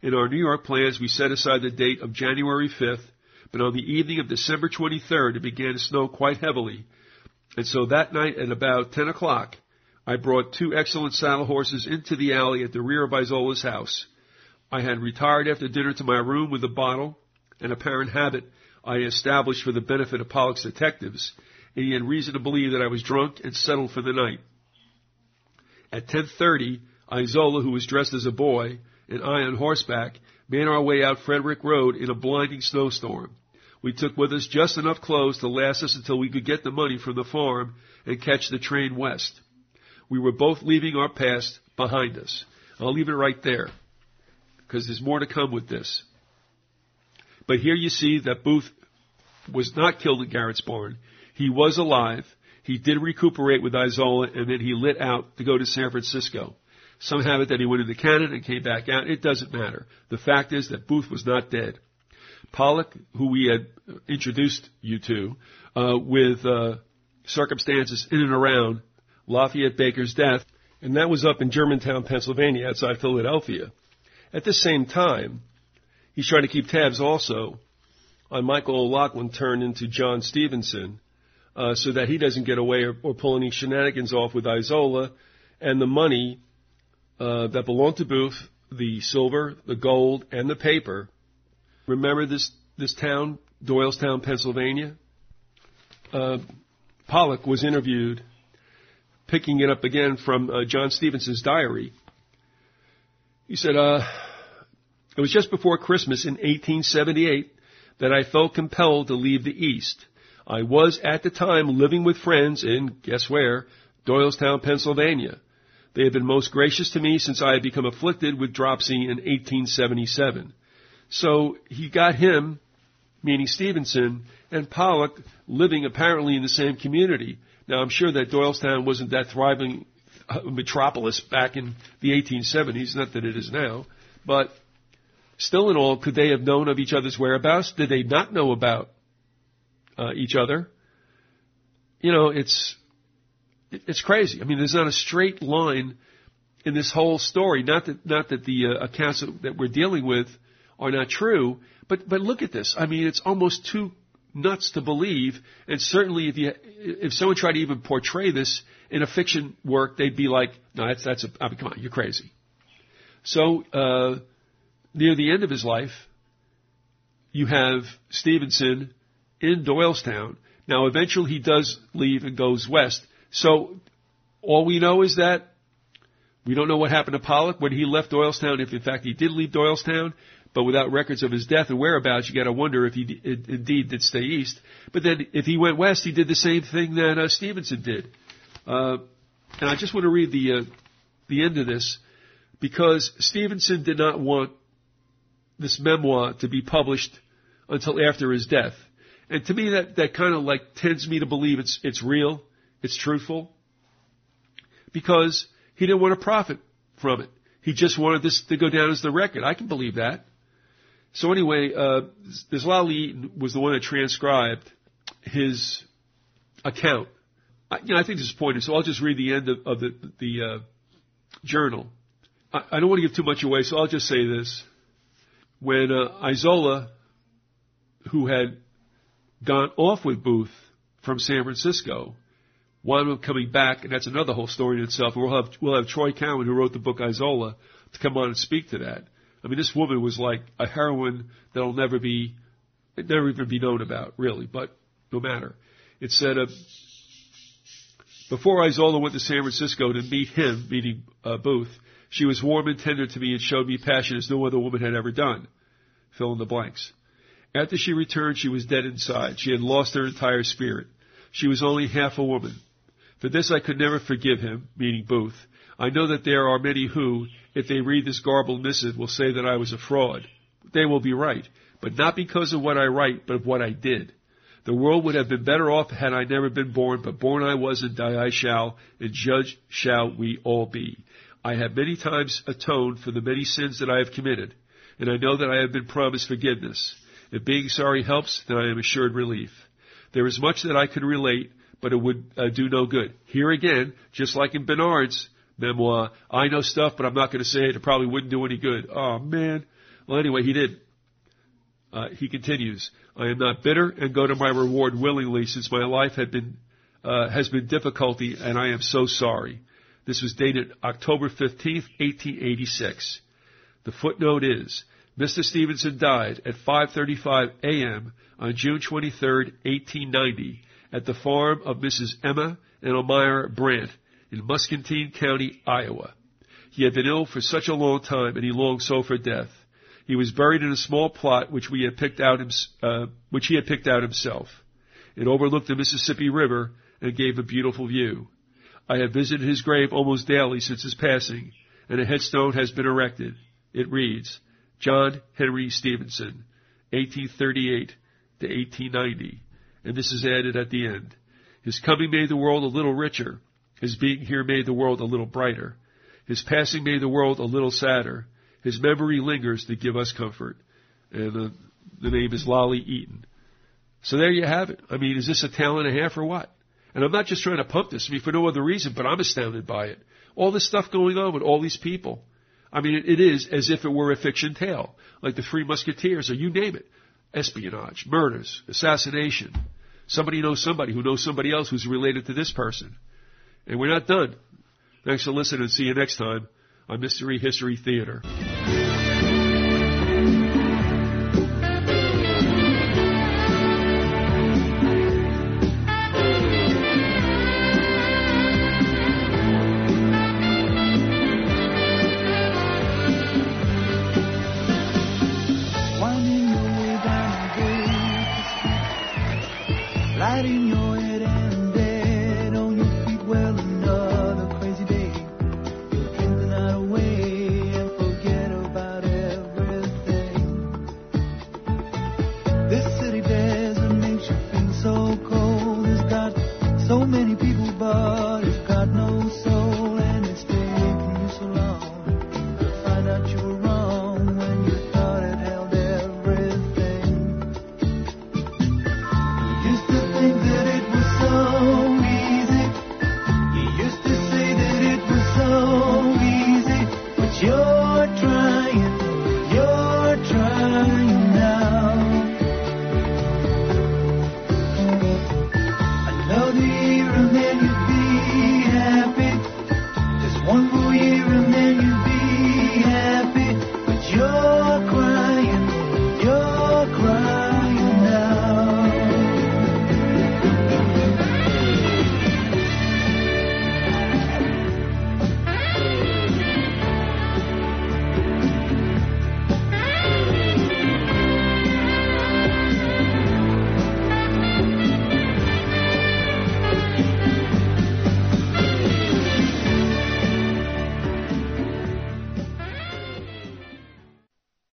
In our New York plans, we set aside the date of January 5th, but on the evening of December 23rd, it began to snow quite heavily. And so that night at about 10 o'clock, I brought two excellent saddle horses into the alley at the rear of Izola's house. I had retired after dinner to my room with a bottle, an apparent habit I established for the benefit of Pollock's detectives, and he had reason to believe that I was drunk and settled for the night. At 10.30, Izola, who was dressed as a boy, and I on horseback, made our way out Frederick Road in a blinding snowstorm. We took with us just enough clothes to last us until we could get the money from the farm and catch the train west. We were both leaving our past behind us. I'll leave it right there because there's more to come with this. But here you see that Booth was not killed in Garrett's barn. He was alive. He did recuperate with Izola and then he lit out to go to San Francisco. Some have it that he went into Canada and came back out. It doesn't matter. The fact is that Booth was not dead. Pollock, who we had introduced you to, uh, with uh, circumstances in and around Lafayette Baker's death, and that was up in Germantown, Pennsylvania, outside Philadelphia. At the same time, he's trying to keep tabs also on Michael O'Laughlen turned into John Stevenson, uh, so that he doesn't get away or, or, pull any shenanigans off with Izola, and the money uh, that belonged to Booth, the silver, the gold, and the paper. Remember this this town, Doylestown, Pennsylvania. Uh, Pollock was interviewed, picking it up again from uh, John Stevenson's diary. He said, uh, "It was just before Christmas in 1878 that I felt compelled to leave the East. I was at the time living with friends in guess where, Doylestown, Pennsylvania." They had been most gracious to me since I had become afflicted with dropsy in 1877. So he got him, meaning Stevenson, and Pollock living apparently in the same community. Now I'm sure that Doylestown wasn't that thriving uh, metropolis back in the 1870s, not that it is now, but still in all, could they have known of each other's whereabouts? Did they not know about uh, each other? You know, it's it's crazy. I mean, there's not a straight line in this whole story. Not that not that the uh, accounts that we're dealing with are not true, but but look at this. I mean, it's almost too nuts to believe. And certainly, if you if someone tried to even portray this in a fiction work, they'd be like, "No, that's that's a I mean, come on, you're crazy." So uh, near the end of his life, you have Stevenson in Doylestown. Now, eventually, he does leave and goes west. So all we know is that we don't know what happened to Pollock when he left Doylestown, if in fact he did leave Doylestown, but without records of his death and whereabouts, you got to wonder if he d- indeed did stay east. But then, if he went west, he did the same thing that uh, Stevenson did. Uh, and I just want to read the uh, the end of this because Stevenson did not want this memoir to be published until after his death. And to me, that, that kind of like tends me to believe it's, it's real, it's truthful, because he didn't want to profit from it. He just wanted this to go down as the record. I can believe that. So anyway, uh, this Eaton was the one that transcribed his account. I, you know, I think this is pointed, so I'll just read the end of, of the, the uh, journal. I, I, don't want to give too much away, so I'll just say this. When uh, Izola, who had gone off with Booth from San Francisco, wound up coming back, and that's another whole story in itself. We'll have we'll have Troy Cowan, who wrote the book Izola, to come on and speak to that. I mean, this woman was like a heroine that'll never be, never even be known about, really. But no matter. It said, uh, before Izola went to San Francisco to meet him, meeting uh, Booth, she was warm and tender to me and showed me passion as no other woman had ever done. Fill in the blanks. After she returned, she was dead inside. She had lost her entire spirit. She was only half a woman. For this I could never forgive him, meaning Booth. I know that there are many who, if they read this garbled missive, will say that I was a fraud. They will be right, but not because of what I write, but of what I did. The world would have been better off had I never been born, but born I was and die I shall, and judged shall we all be. I have many times atoned for the many sins that I have committed, and I know that I have been promised forgiveness. If being sorry helps, then I am assured relief. There is much that I could relate, but it would uh, do no good. Here again, just like in Bernard's memoir, I know stuff, but I'm not going to say it. It probably wouldn't do any good. Oh man. Well, anyway, he did. Uh, he continues, I am not bitter and go to my reward willingly since my life had been, uh, has been difficulty and I am so sorry. This was dated October 15th, 1886. The footnote is, Mr. Stevenson died at 5.35 a.m. on June 23, 1890, at the farm of Mrs. Emma and Elmira Brant in Muscatine County, Iowa. He had been ill for such a long time, and he longed so for death. He was buried in a small plot which we had picked out, uh, which he had picked out himself. It overlooked the Mississippi River and gave a beautiful view. I have visited his grave almost daily since his passing, and a headstone has been erected. It reads, John Henry Stevenson, 1838 to 1890. And this is added at the end. His coming made the world a little richer. His being here made the world a little brighter. His passing made the world a little sadder. His memory lingers to give us comfort. And uh, the name is Lolly Eaton. So there you have it. I mean, is this a talent and a half or what? And I'm not just trying to pump this, I mean, for no other reason, but I'm astounded by it. All this stuff going on with all these people. I mean, it is as if it were a fiction tale, like the Three Musketeers, or you name it. Espionage, murders, assassination. Somebody knows somebody who knows somebody else who's related to this person. And we're not done. Thanks for listening and see you next time on Mystery History Theater.